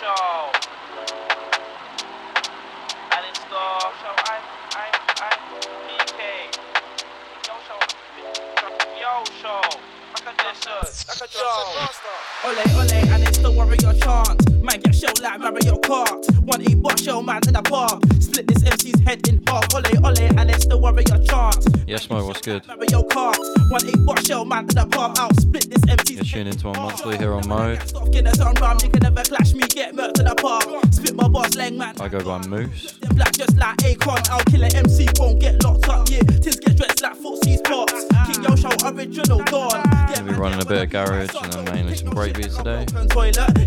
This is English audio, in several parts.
show. And it's the show. I'm, I'm, I'm PK. Yo show. Yo show. Like a distance. Like a. Ole, ole, and it's the warrior chant. Man get shelled like Mario Kart. One eight bar shell man in the pub. Split this MC's head in half. Ole, ole, and it's the warrior chant. Yes, Mo, what's good? Mario Kart. One eight bar shell man in the pub. Out split this MC's You're tuning into our monthly here on Mo. Stop getting us on rum, you can never clash me, get murked to the park. Spit my boss, lang man. I go by Moose. Black just like Akon, I'll kill an MC, won't get locked up, yeah. Tins get dressed like Footsie's pops. King Yo Show, original dawn. Gonna be running a bit of garage and then mainly some breakbeats today.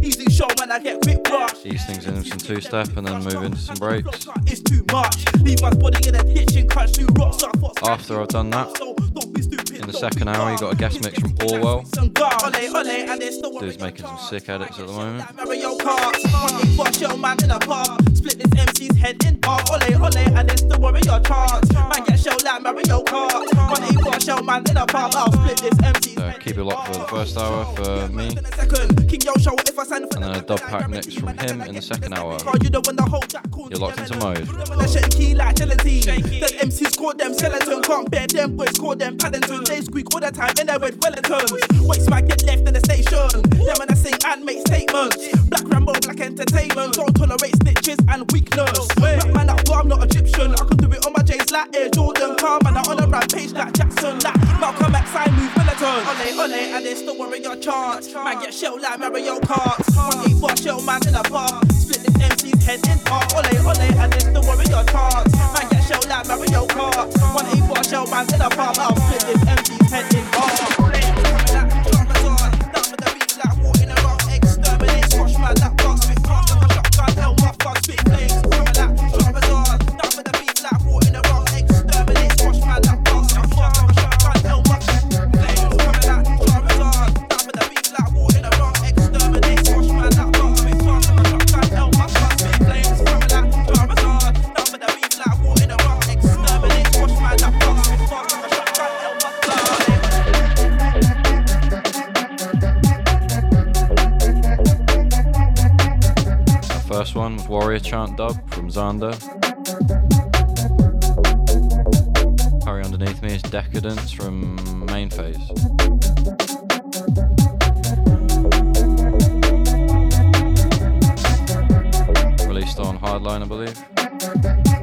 Easy show man, I get. Ease things in some two step and then move into some breaks. It's too much. Leave my body in crunch through rocks. After I've done that, so don't be stupid. in the second hour, you got a guest mix from Orwell. Some gar, ole, ole, and it's the Dude's making some sick edits at the moment. Mario Kart, one eight bar shell man in a park. Split this MC's head in half. Ole, ole, and it's the warrior chant. Man get shell like Mario Kart. One eight shell man in a park. I'll split this MC's So keep it locked for the first hour for me, in a second. King Yo Show, if I sign for and then a dub pack mix from him in the second hour. You the one that hold that cool You're locked into mode. When I shake like gelatine. Then MCs call them skeleton. Can't bear them boys, call them Paddington. They squeak all the time in their red Wellingtons. Waste man get left in the station. Then when I sing and make statements. Black Rambo, black entertainment. Don't tolerate snitches and weakness. Rap man up, but I'm not Egyptian. I can do it on my J's like Air Jordan. Calm man, I on a rampage like Jackson. Like Malcolm X, I move Wellington. Ole, ole, and it's the your chant. Man get shelled like Mario Kart. One eight bar shell man in a park. Split this MC's head in half. Ole, ole, and it's the your chant. Man get shelled like Mario Kart. One eight bar shell man in a park. I'll split this MC's head in half. Fuck, spit flames. Warrior Chant Dub from Xander. Hurry underneath me is Decadence from Main Phase. Released on Hardline, I believe.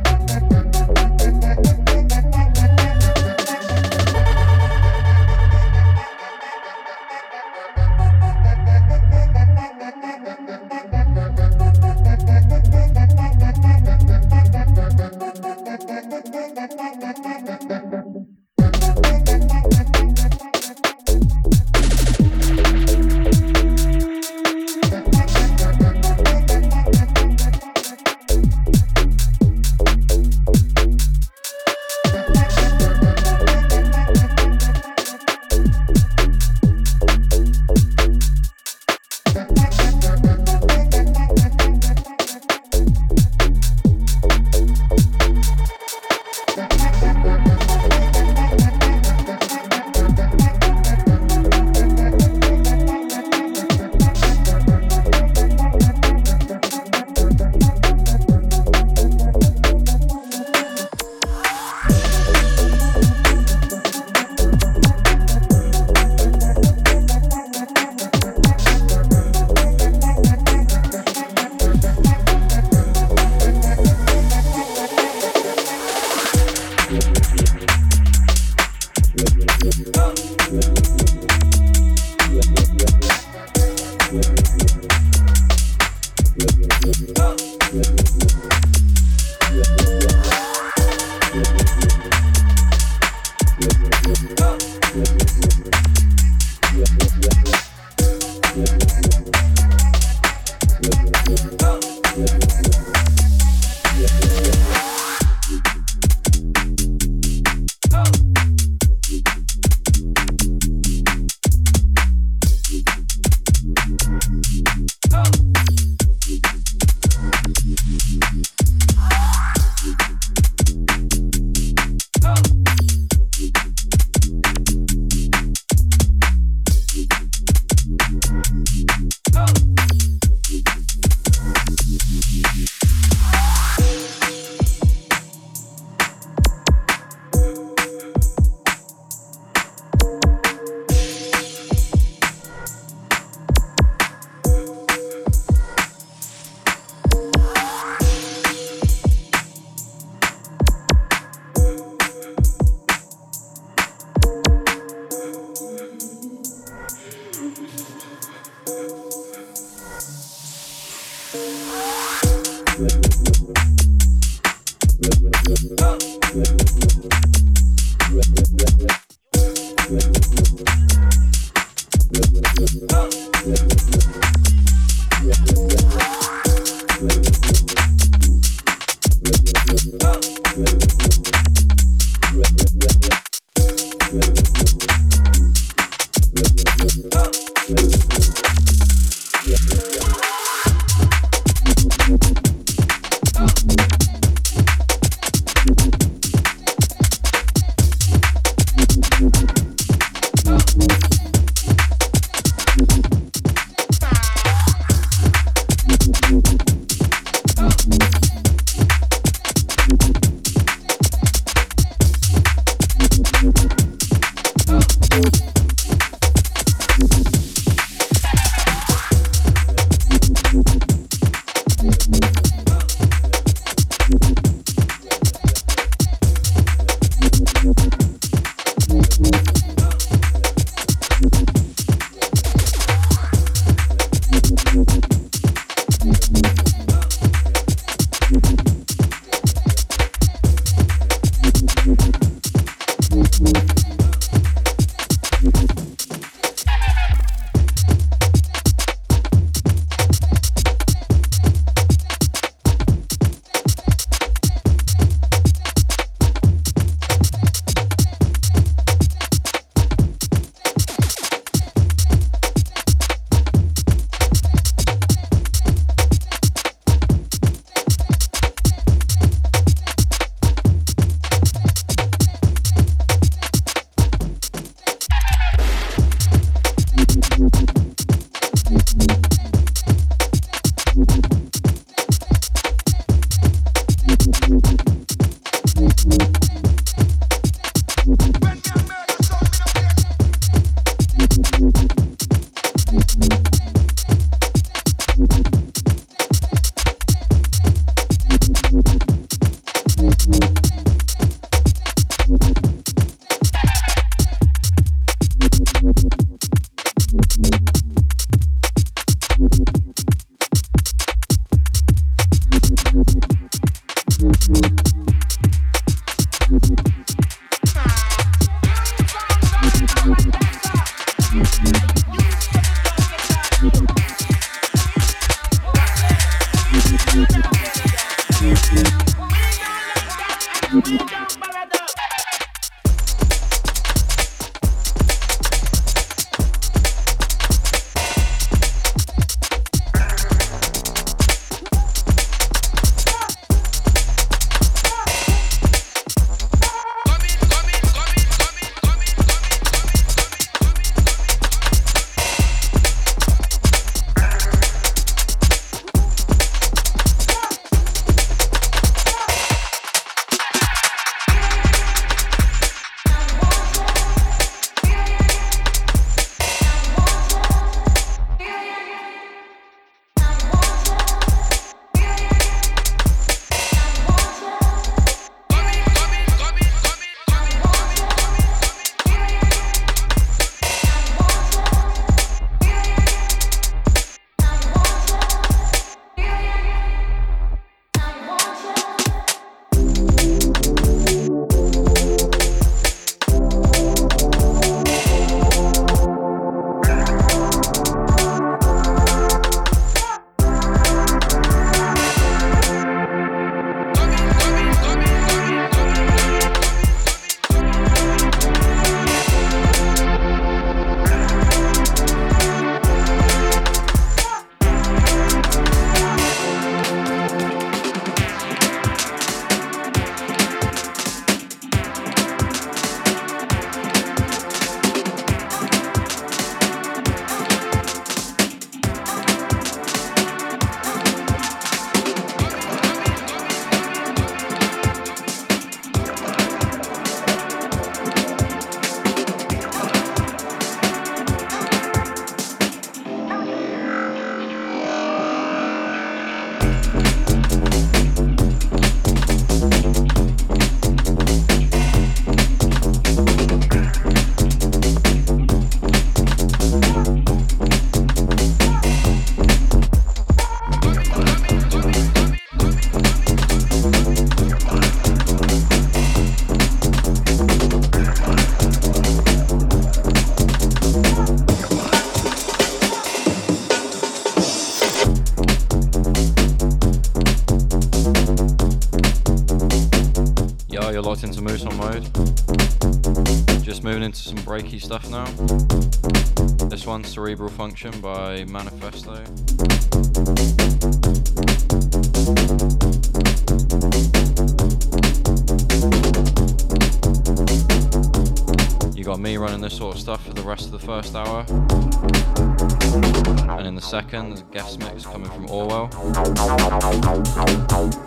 Breaky stuff now. This one's Cerebral Function by Manifesto. You got me running this sort of stuff for the rest of the first hour. And in the second, there's a guest mix coming from Orwell.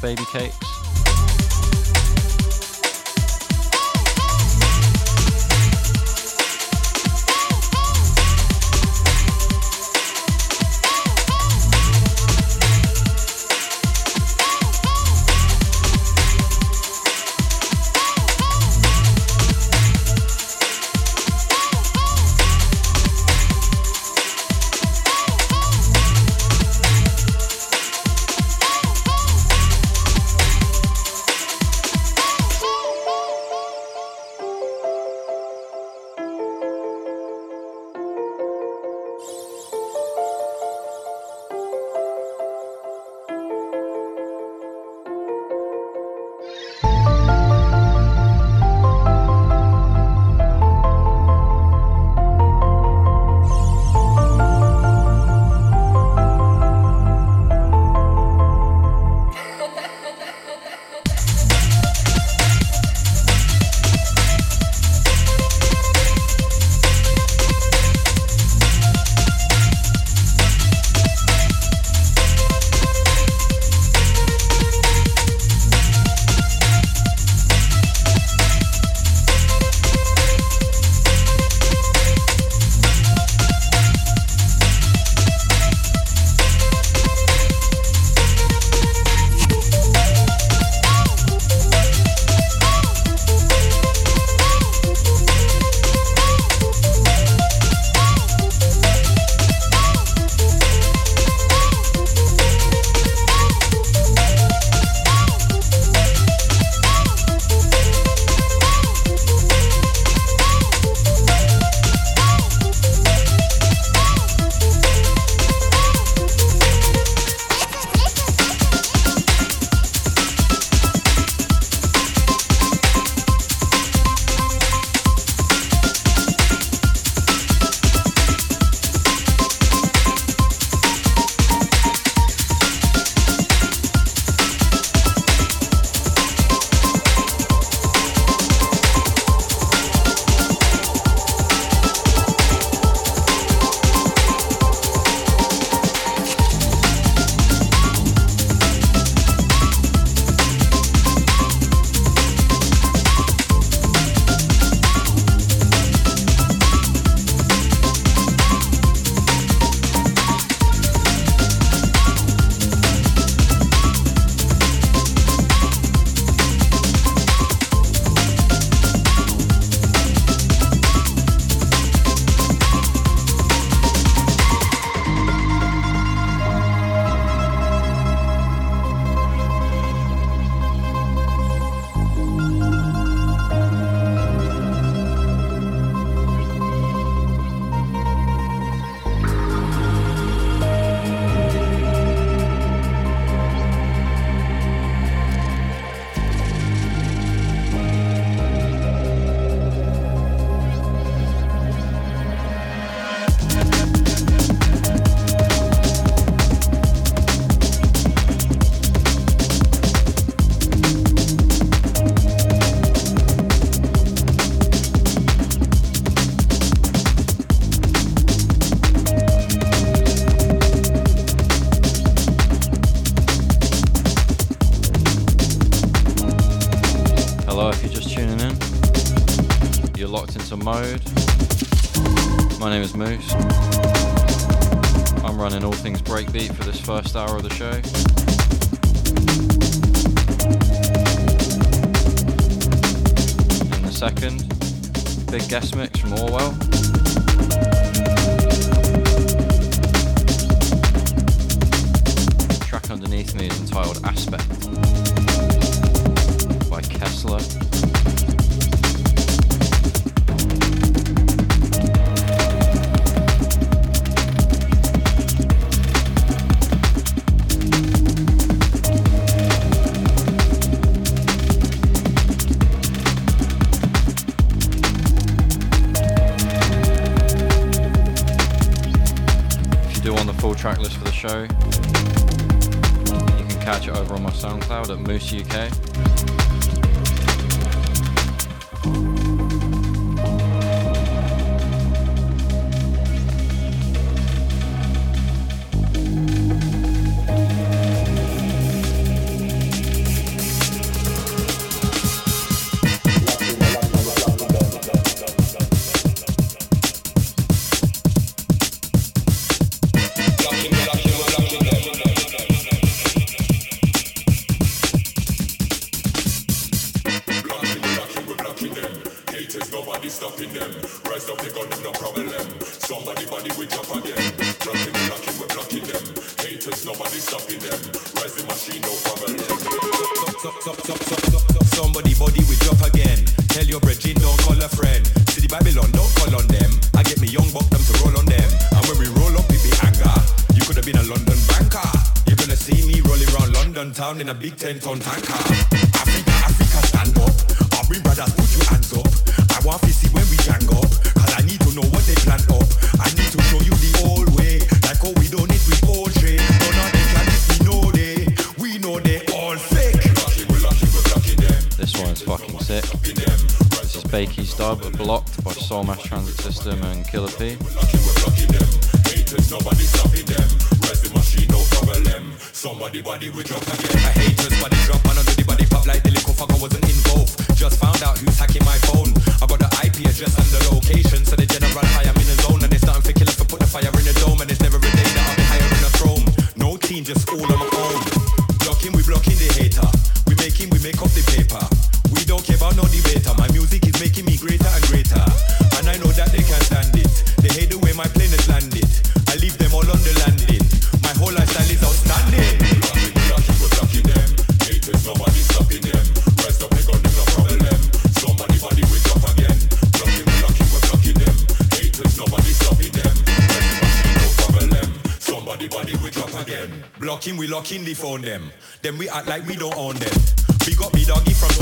Baby Cakes. In a big ten ton tanker. Ah, Africa, Africa stand up. All we brothers put your hands up. I want to see when we gang up. Cause I need to know what they plan up. I need to show you the old way. Like how we don't it with poultry. None of them can we know they. We know they all fake. This one's fucking sick. This is Bakey's dub, blocked by Soul Mass Transit System and Killer P. Somebody body we drop again. I hate just body drop and under the body pop like the little fucker wasn't involved. Just found out who's hacking my phone. I got the IP address and the location, so the general high I'm in the zone and it's starting for killer for put the fire in the dome and it's never a day that I'll be higher in the throne. No team, just all on We phone them. Then we act like we don't own them. Big up me doggy from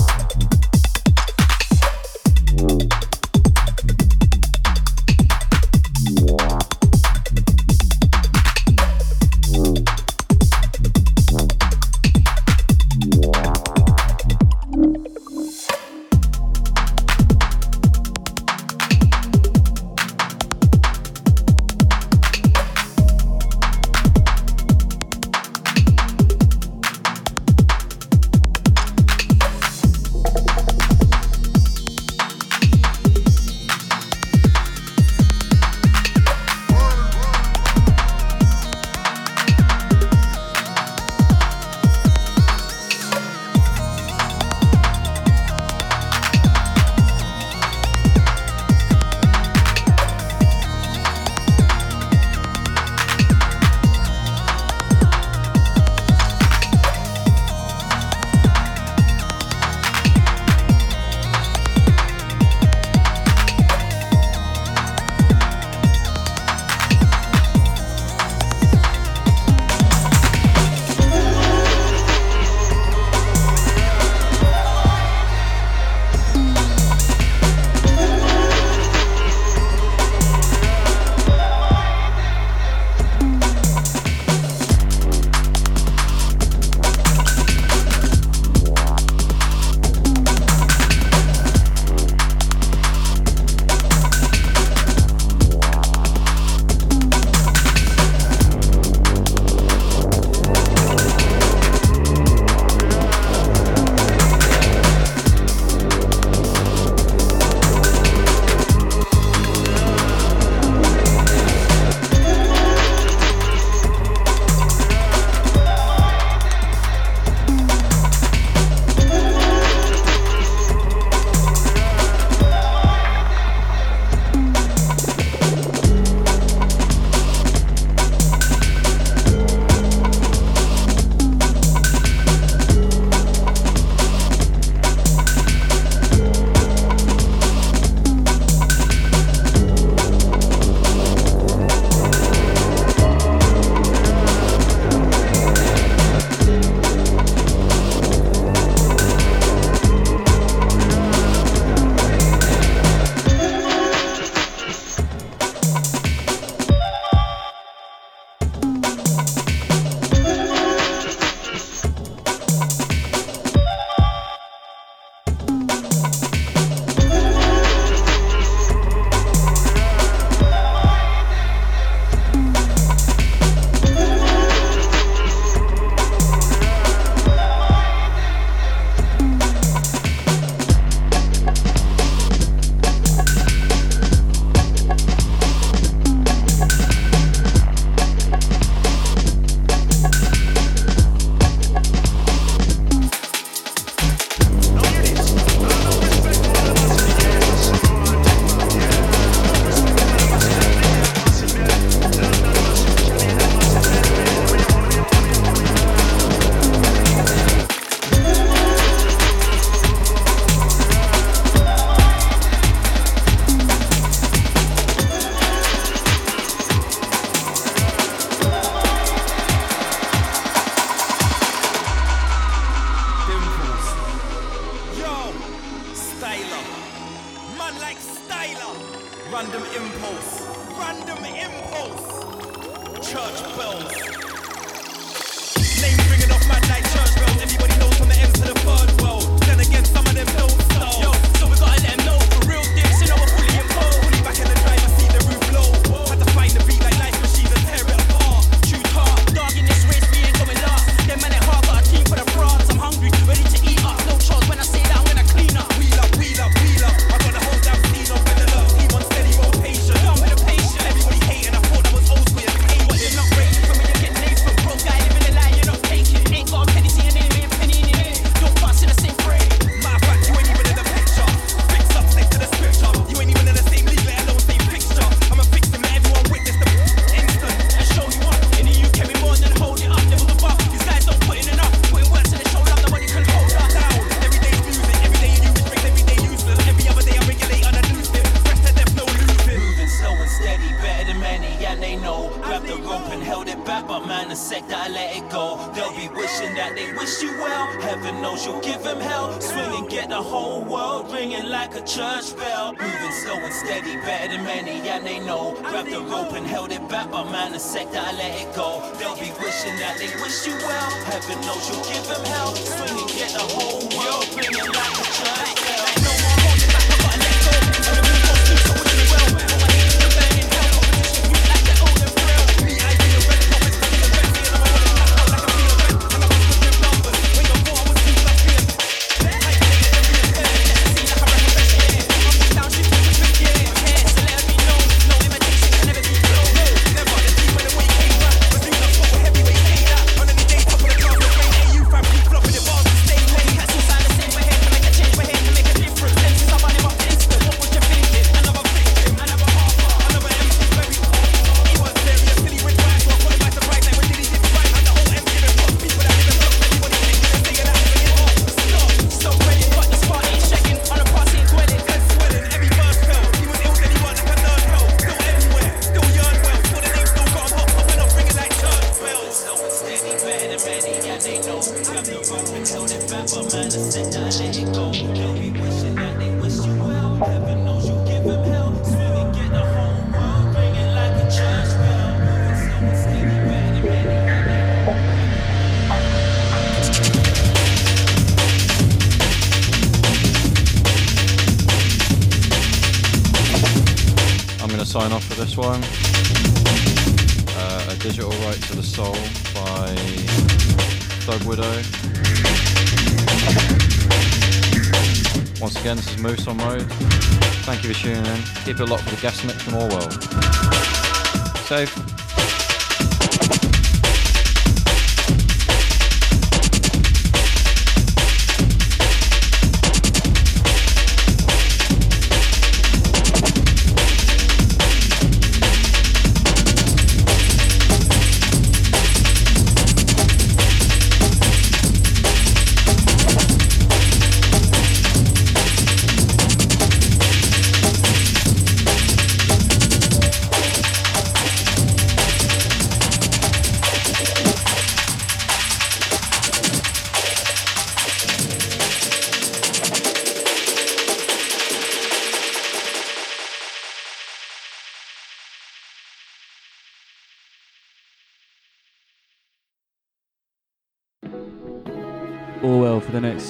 tuning a Keep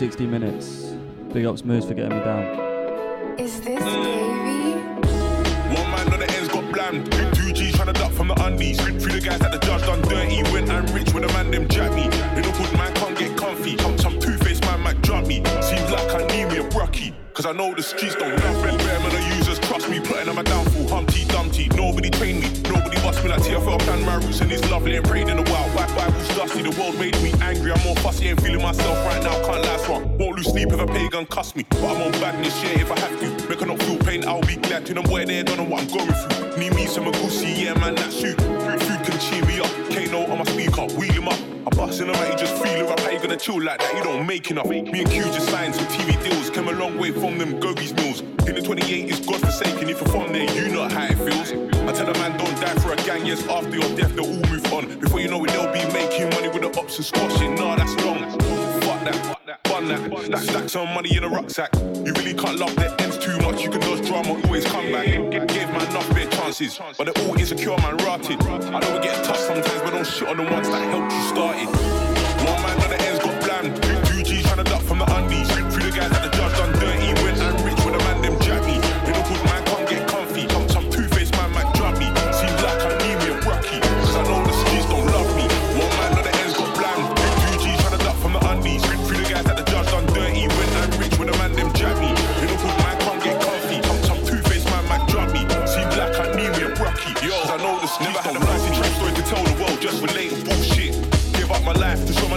60 minutes. Big ups Moose for getting me down. Is this Davey? One man on the ends got blammed. Two G's trying to duck from the undies. Three the guys that the judge done dirty. When I'm rich, when the man them jack me. In a good man can't get comfy. Some, some two-faced man might drop me. Seems like I need me a brucky. Cause I know the streets don't love me. Bear man, the users trust me. Plotting on my downfall. Humpty Dumpty. Nobody trained me. Nobody bust me like TFL. Plan my roots and it's lovely and prayed in the wild. Bi- Bible's dusty. The world made me angry. I'm more fussy. Ain't feeling myself right now. Can't last one. Won't lose sleep if a pagan cuss me. But I'm on badness, yeah, if I have to. Make her not feel pain, I'll be glad to. Them boy there don't know what I'm going through. Need me some goosey, yeah, man, that's you. Food, can cheer me up. Kano on my speaker, wheel him up. I bust in the night, you just feel it up. How you gonna chill like that? You don't make enough. Me and Q just signed some TV deals. Came a long way from them Gogies meals. In the 28 is God forsaken. If you're from there, you know how it feels. I tell a man don't die for a gang. Yes, after your death, they'll all move on. Before you know it, they'll be making money with the ops and squashing. Nah, that's wrong. Fuck that. Bun that. Stack, stack some money in a rucksack. You really can't love their ends too much. You can dodge drama, always come back. Gave man enough bare chances, but they're all insecure, man, rotted. I know we get tough sometimes, but don't shit on the ones that helped you started. One man on the ends got bland. Two Gs trying to duck from the undies. Through the guys at the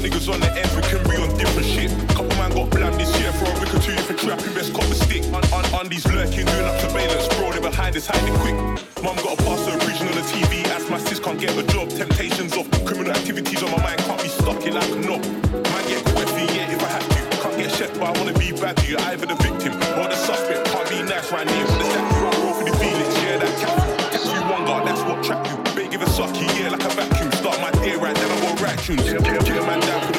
niggas on the end, we can be on different shit. Couple man got blam this year for a week or two, if you trap, you best cop stick. On, these lurking, doing up surveillance, bro, they behind us, hiding quick. Mum got a pass her region on the TV, as my sis can't get a job. Temptations of criminal activities on my mind, can't be stuck in like no. knob. Man get caught if yeah, if I have to. Can't get chef, but I wanna be bad to you. Either the victim or the suspect, can't be nice right now. With the step you, I for the feelings, yeah, that cap. Catch you one guard, that's what trap you. shoes. Tear, tear, tear man down.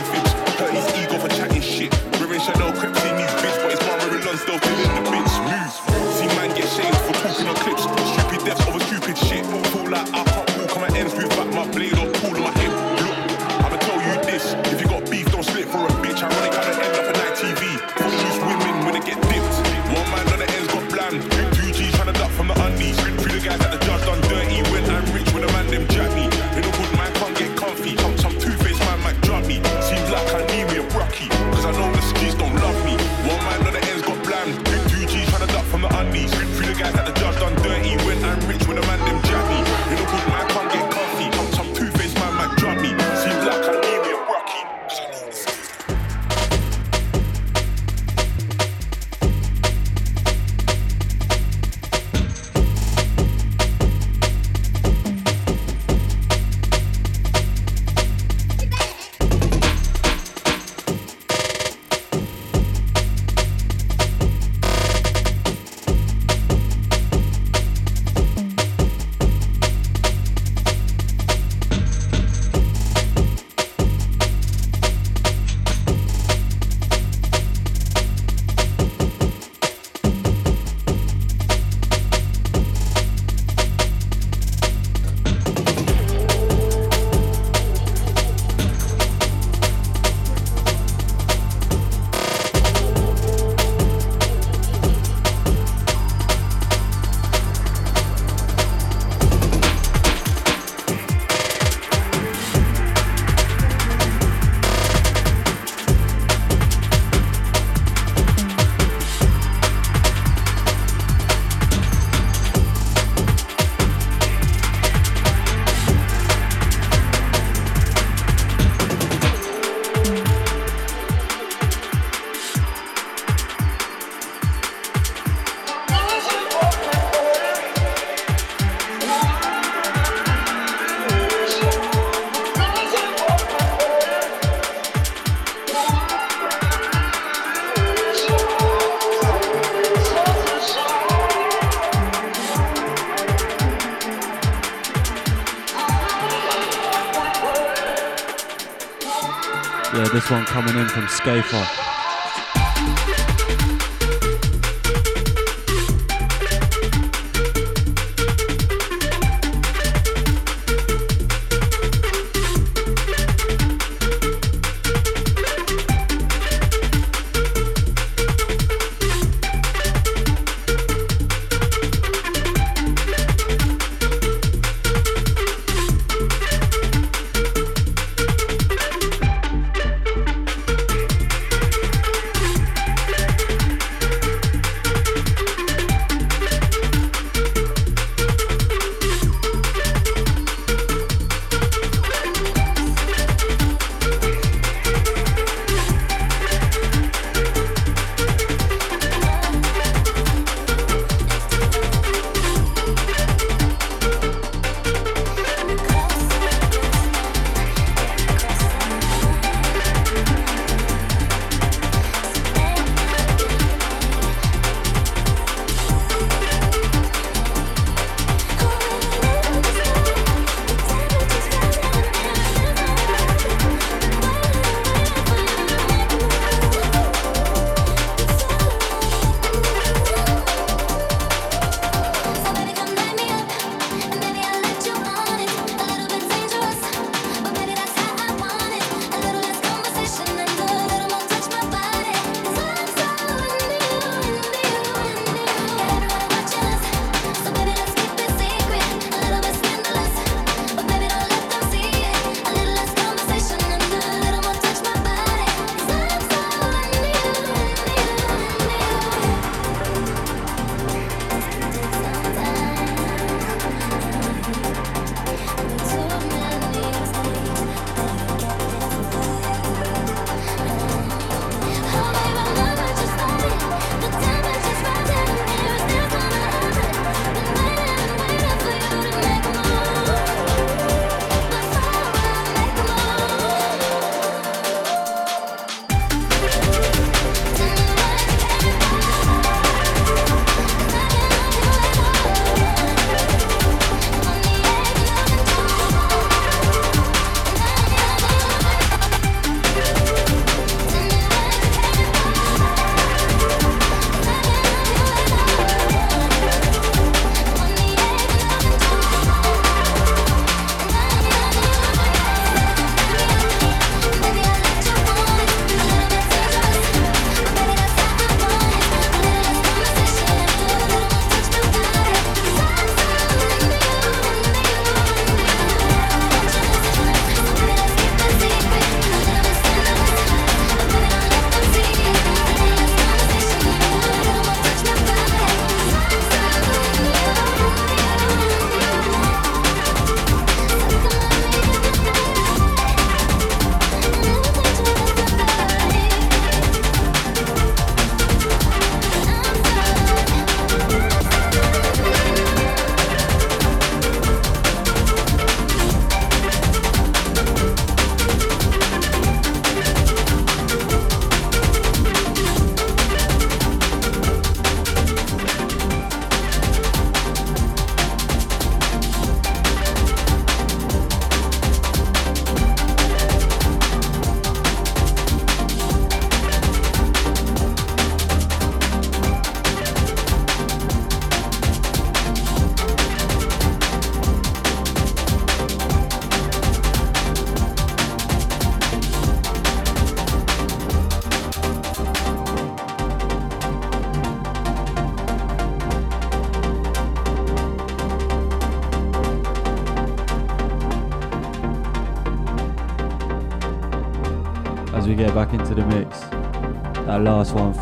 one coming in from Scafer.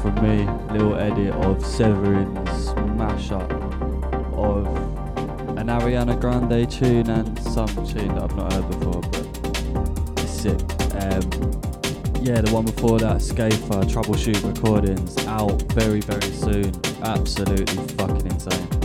From me, little edit of Severin's mashup of an Ariana Grande tune and some tune that I've not heard before, but it's sick. Um, yeah, the one before that, Scafer, Troubleshoot Recordings, out very, very soon. Absolutely fucking insane.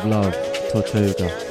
Of Love, Tortuga. This next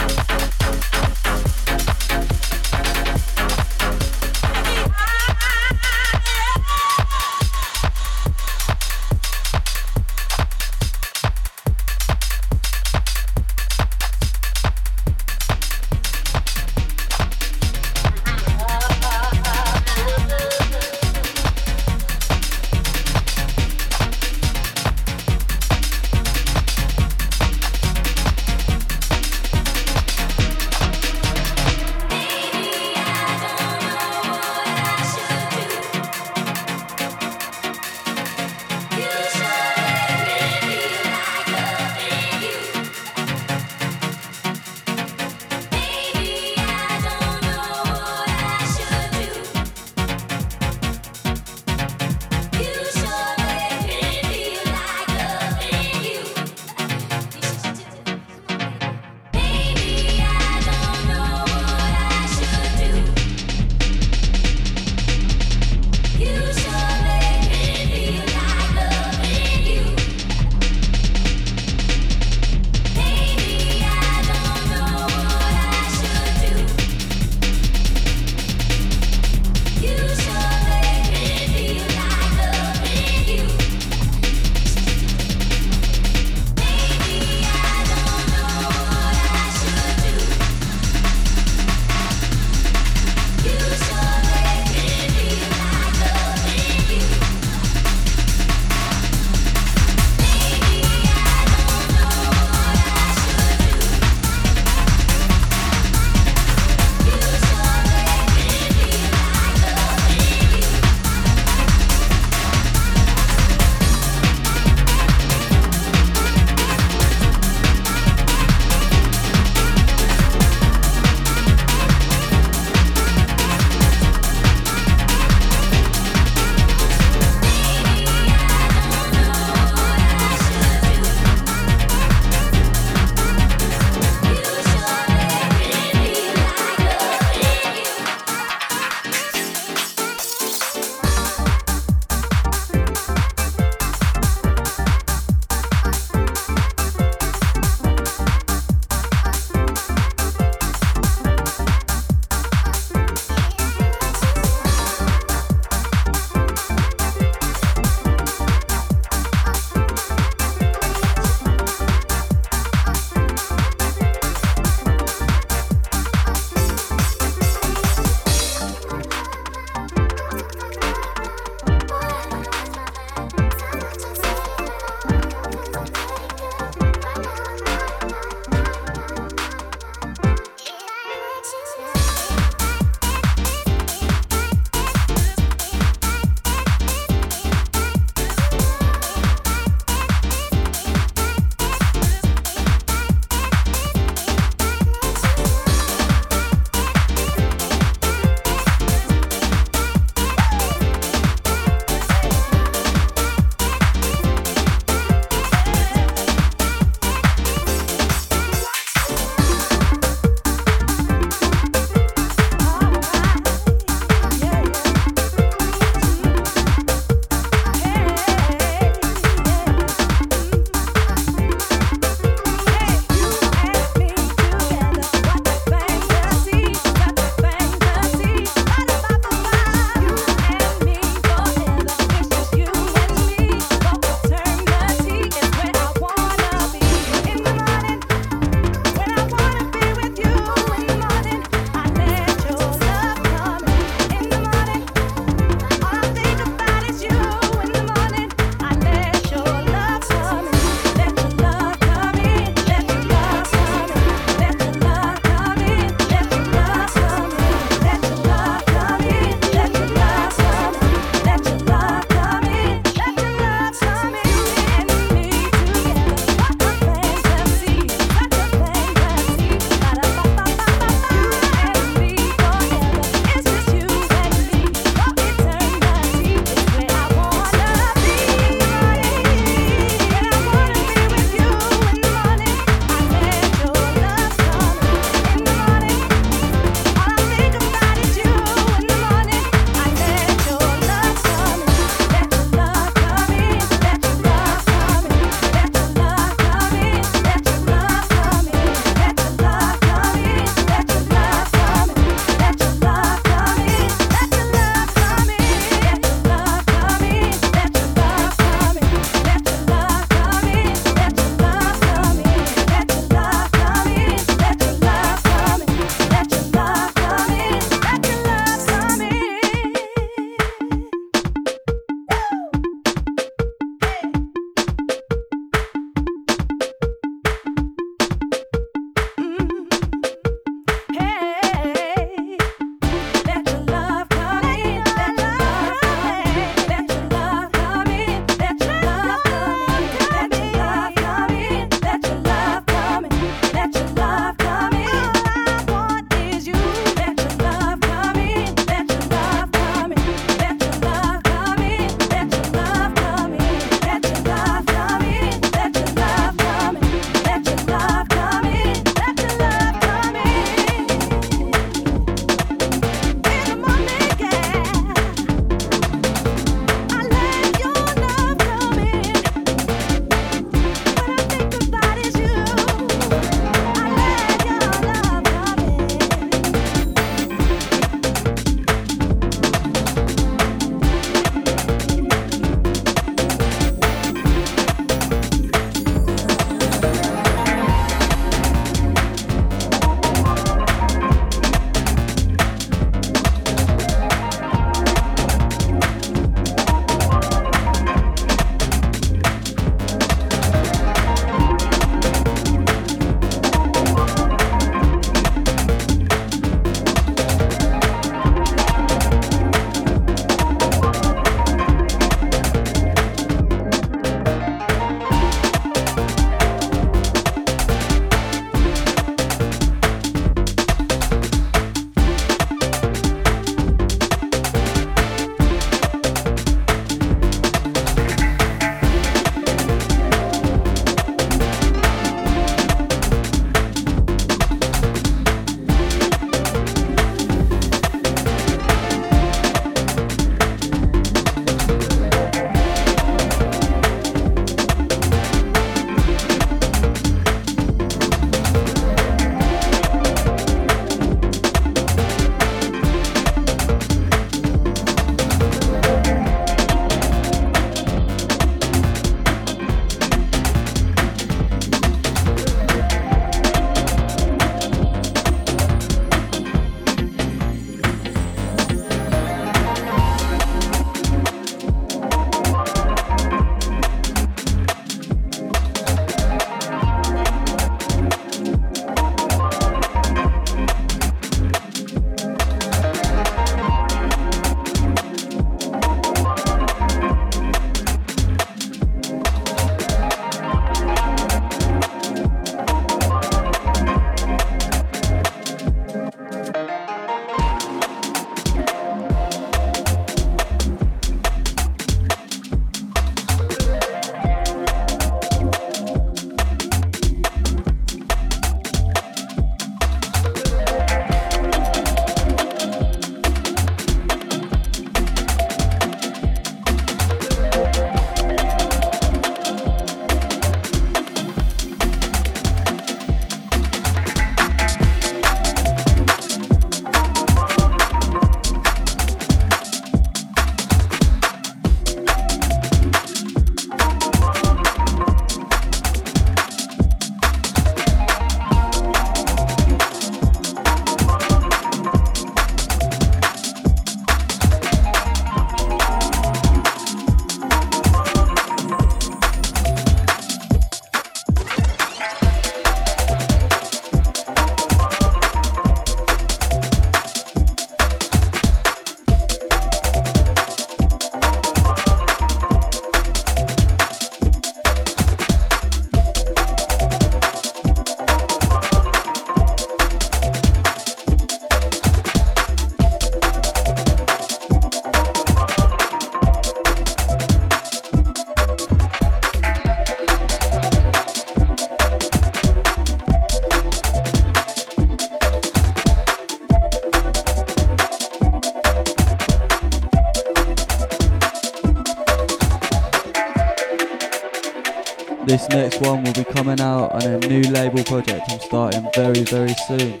one will be coming out on a new label project I'm starting very, very soon.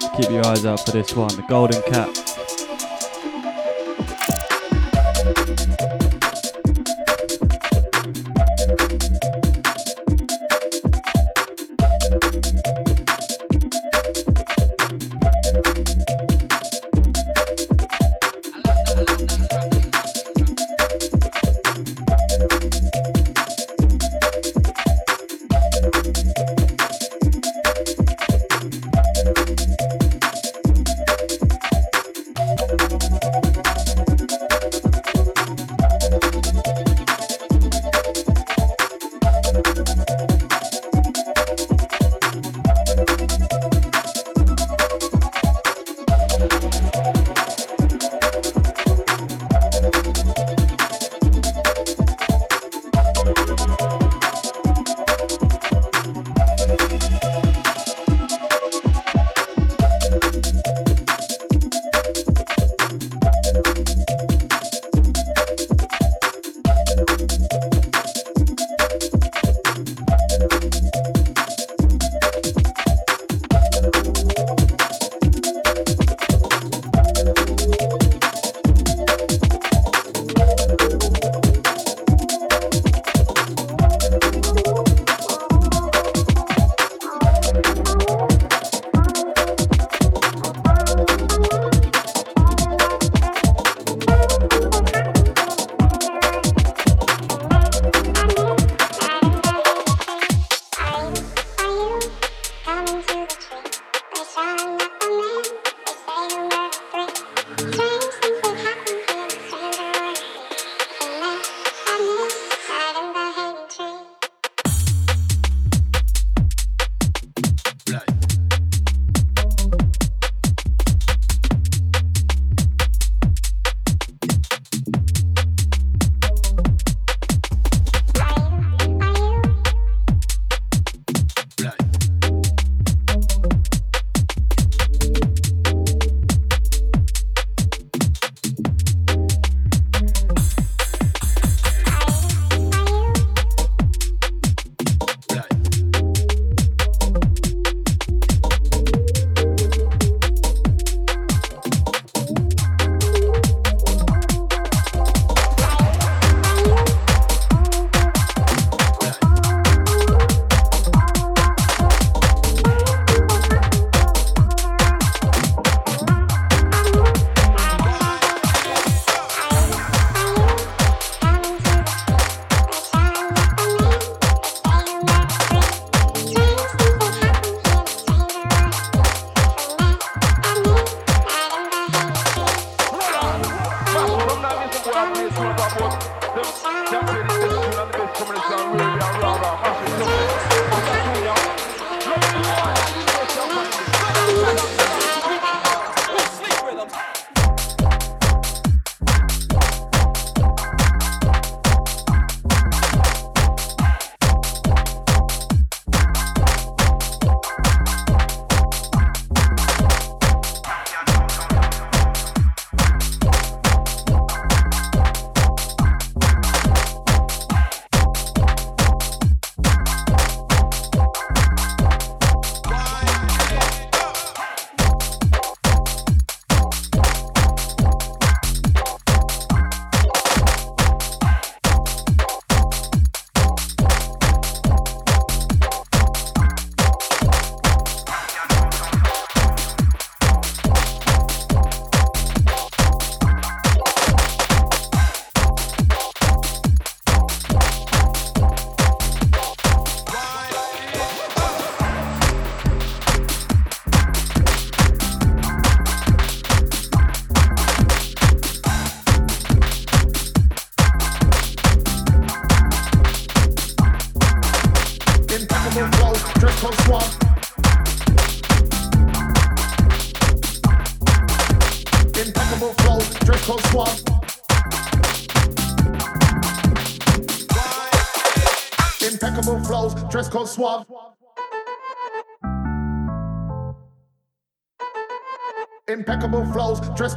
So keep your eyes out for this one, The Golden Cat.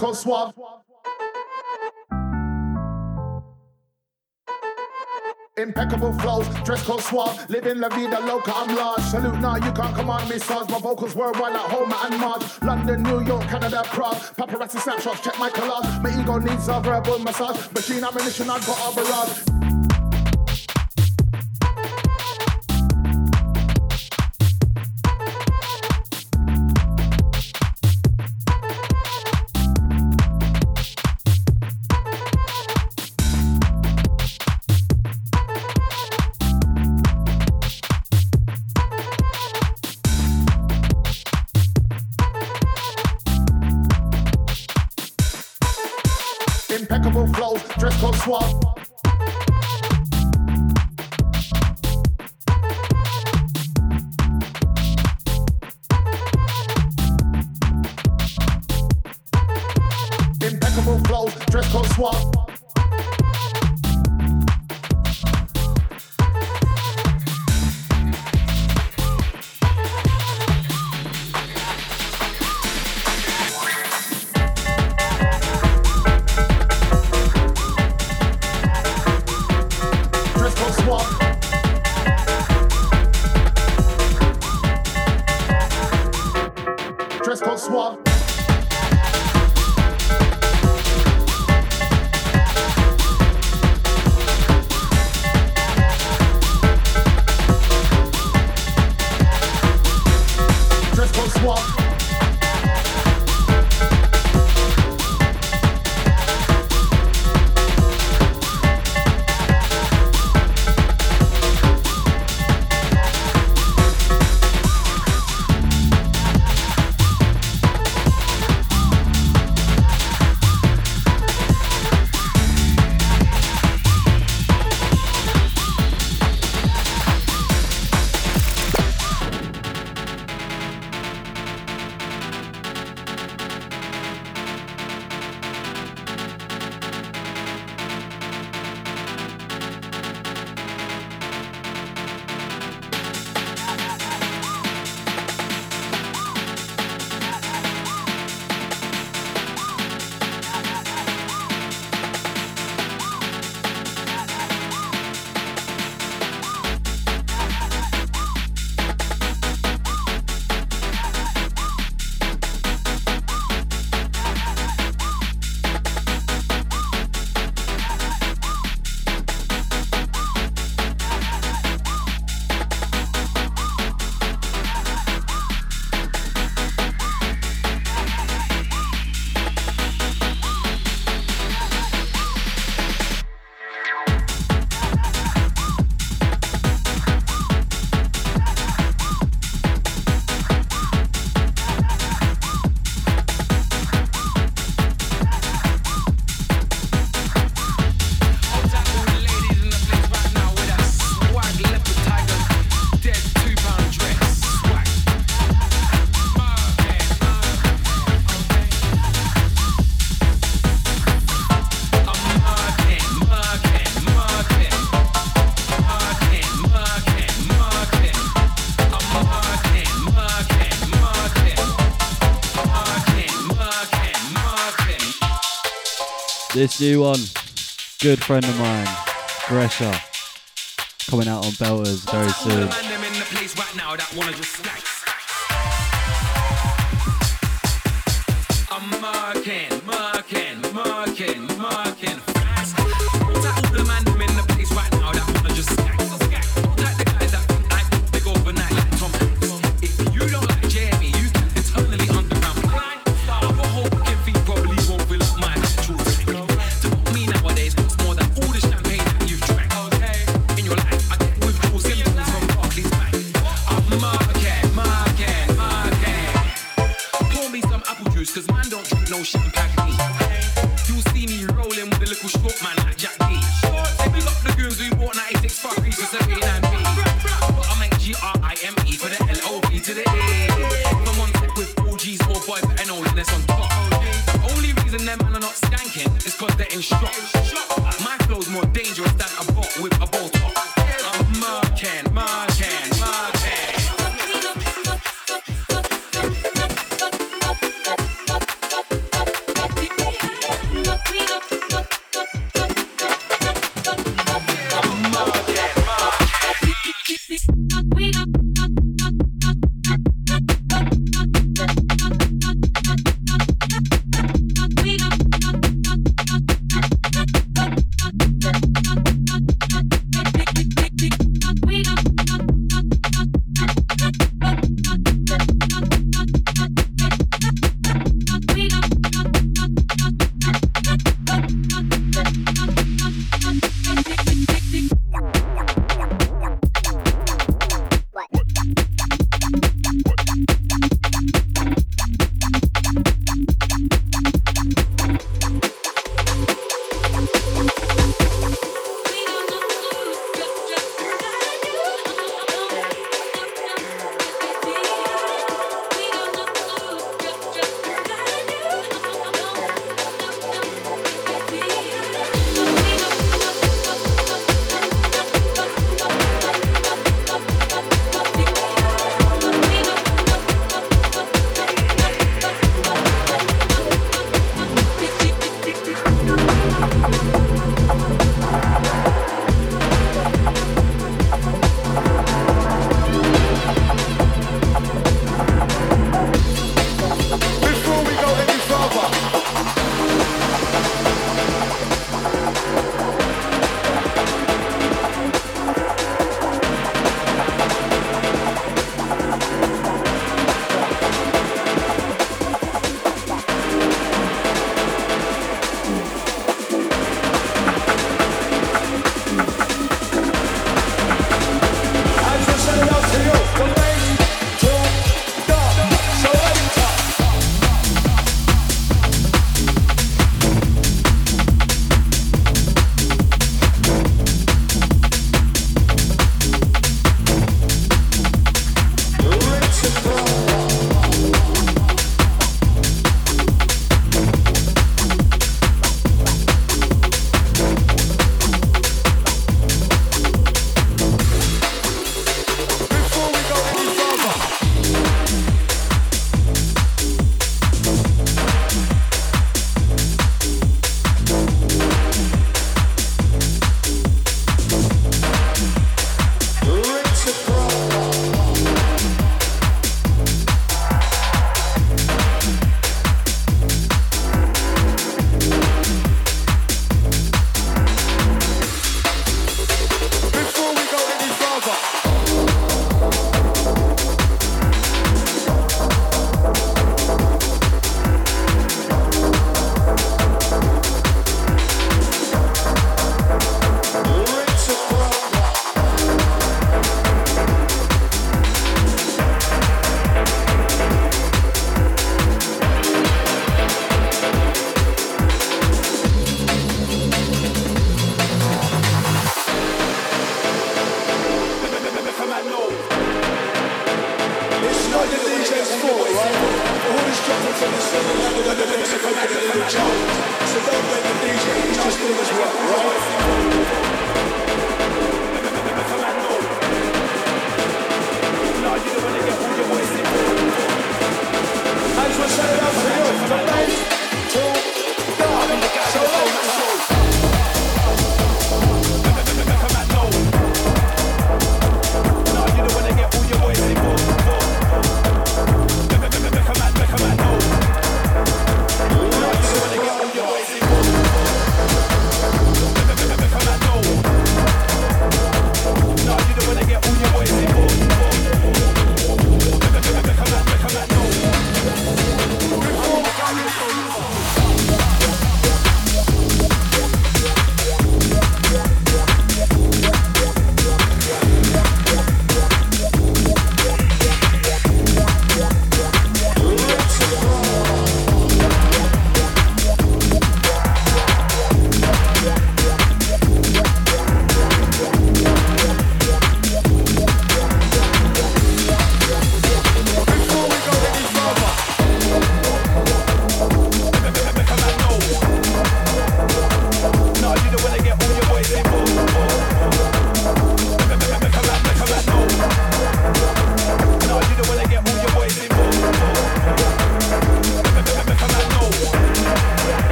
called Suave. Impeccable flows, dress code suave, living la vida loca, I'm large. Salute now, nah, you can't command me, stars. My vocals worldwide like Homer and Marge. London, New York, Canada, Prague. Paparazzi snapshots, check my collage. My ego needs a verbal massage. Machine ammunition, I've got a barrage. This new one, good friend of mine, Gresha, coming out on Belters very soon. I'm.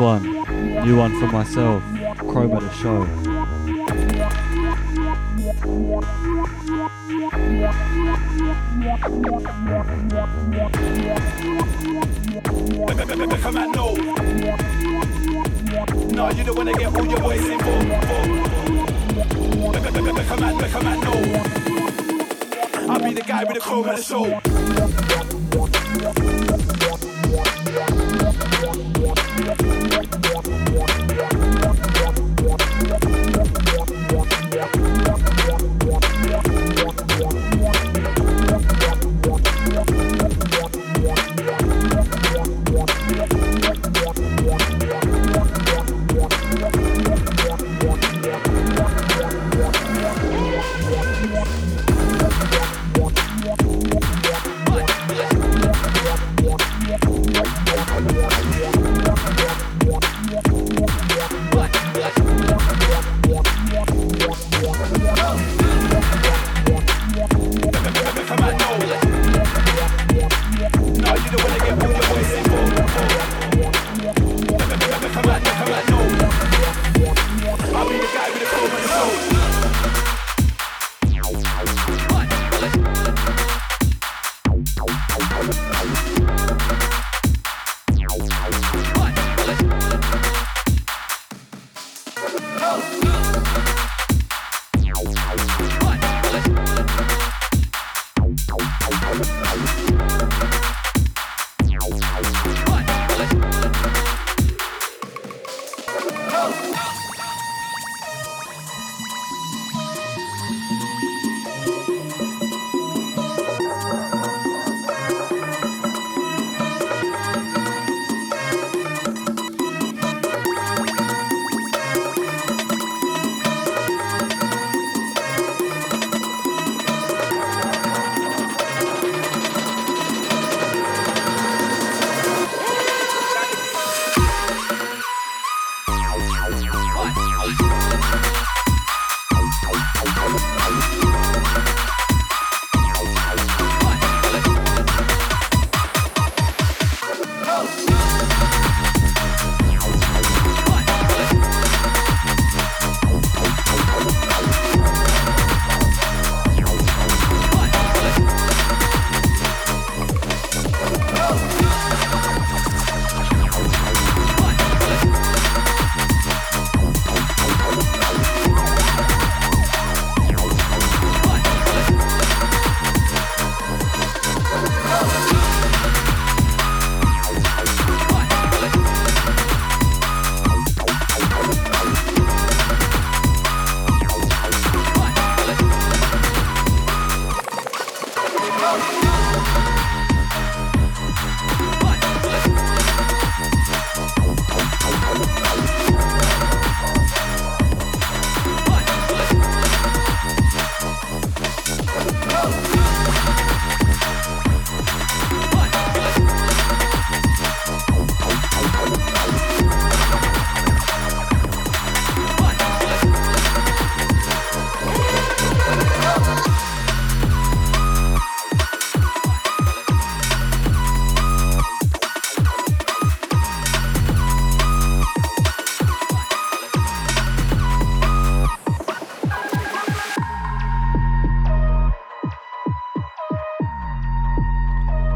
One, new one for myself, Chrome Chroma the Show.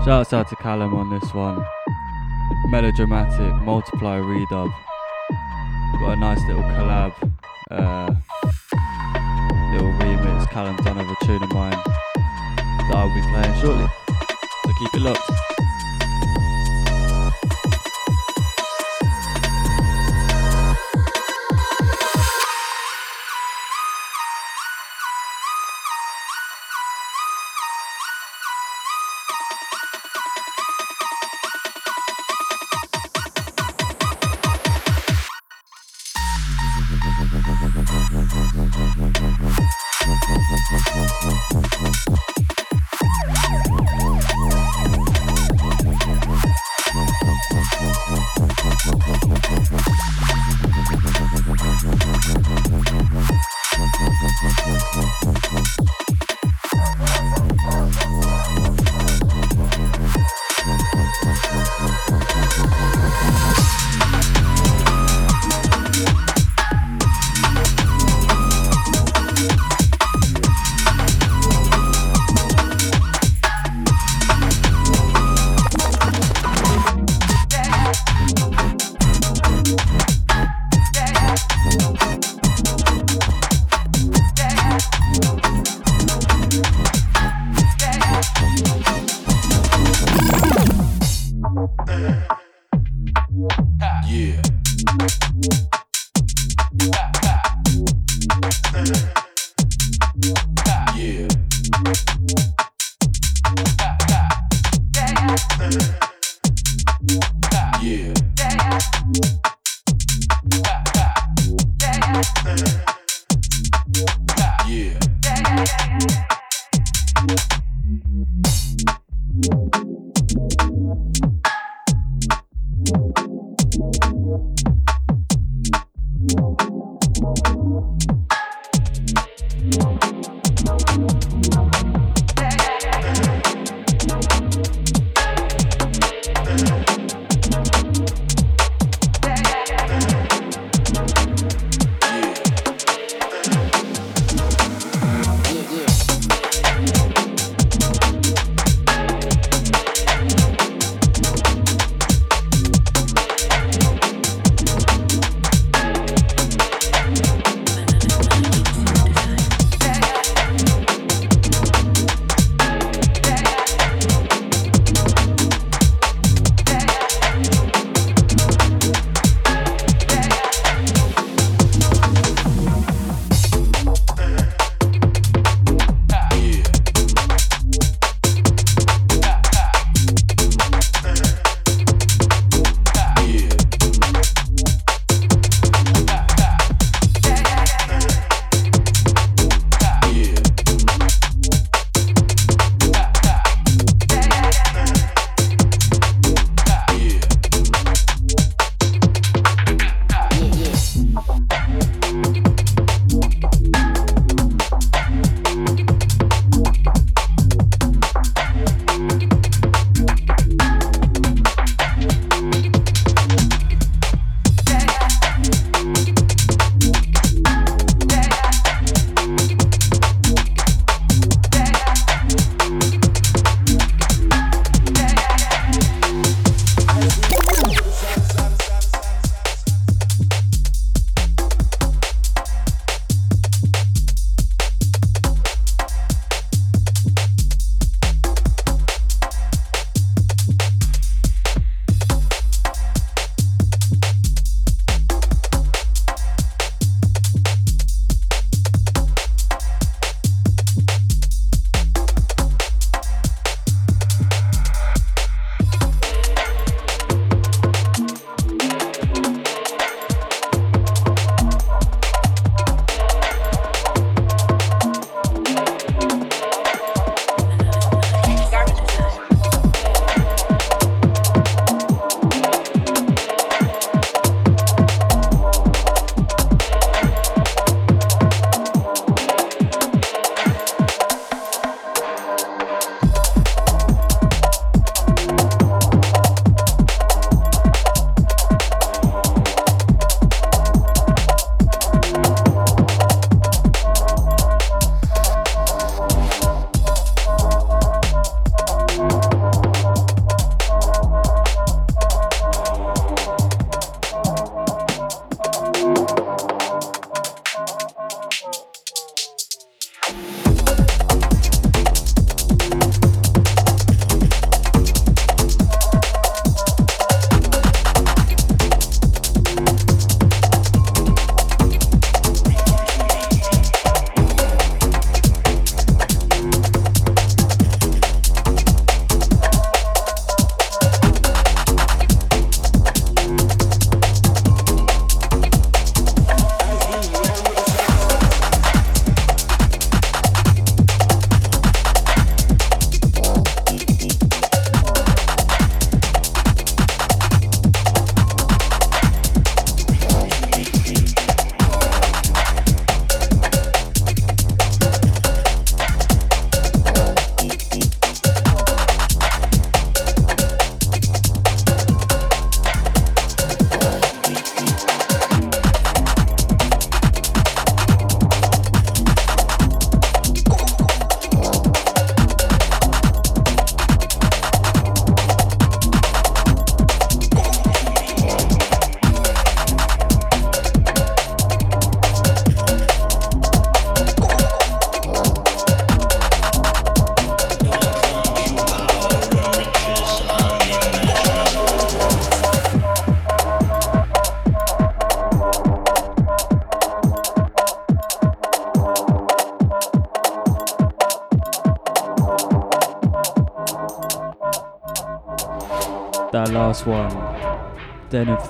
Shouts out to Callum on this one. Melodramatic, multiply redub. Got a nice little collab, uh, little remix Callum done of a tune of mine that I'll be playing shortly.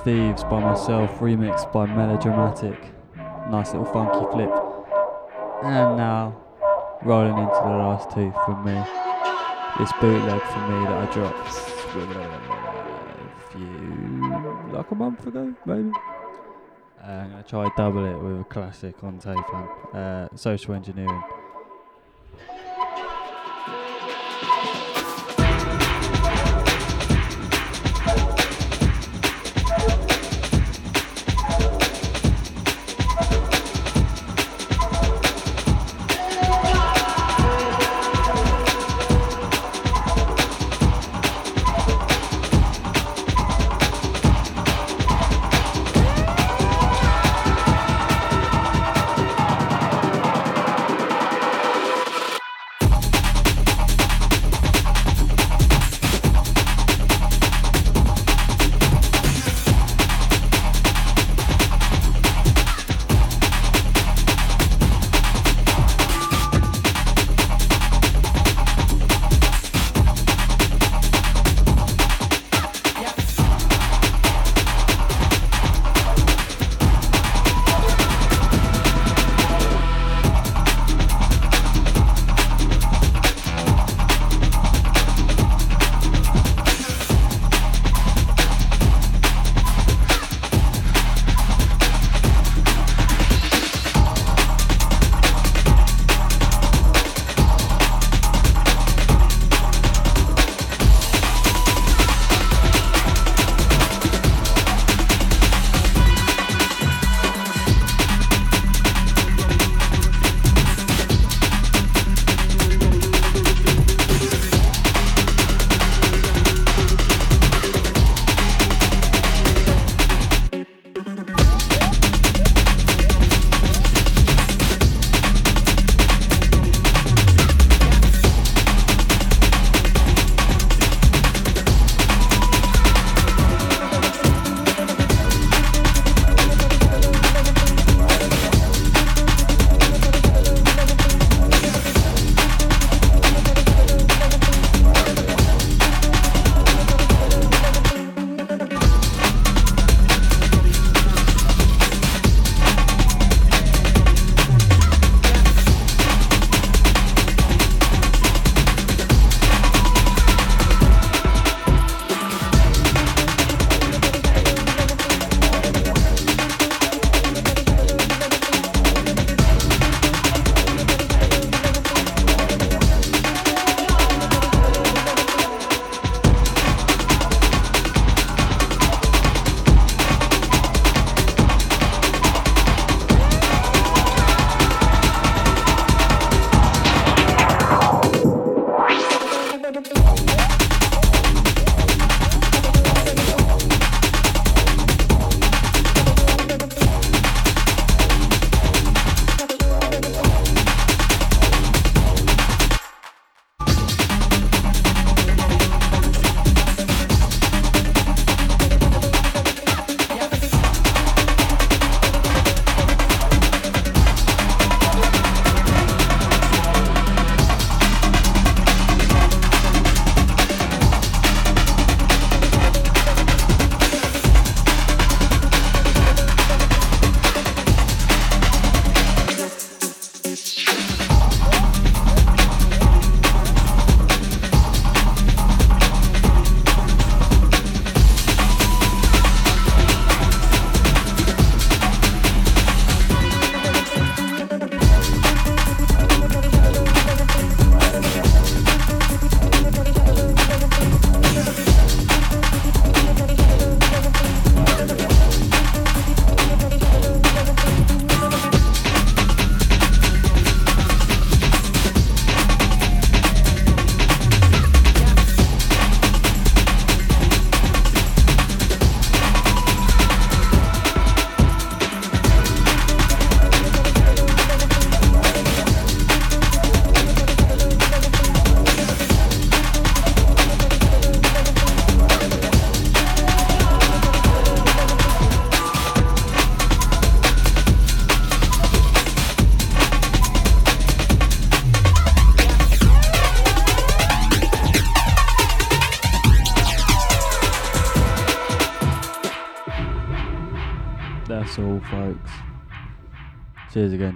Thieves by myself, remixed by Melodramatic. Nice little funky flip. And now, rolling into the last two from me. This bootleg for me that I dropped a few, like a month ago, maybe. Uh, I'm gonna try double it with a classic on tape, uh, social engineering.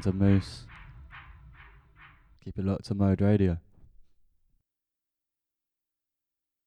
To Moose. Keep it locked to Mode Radio.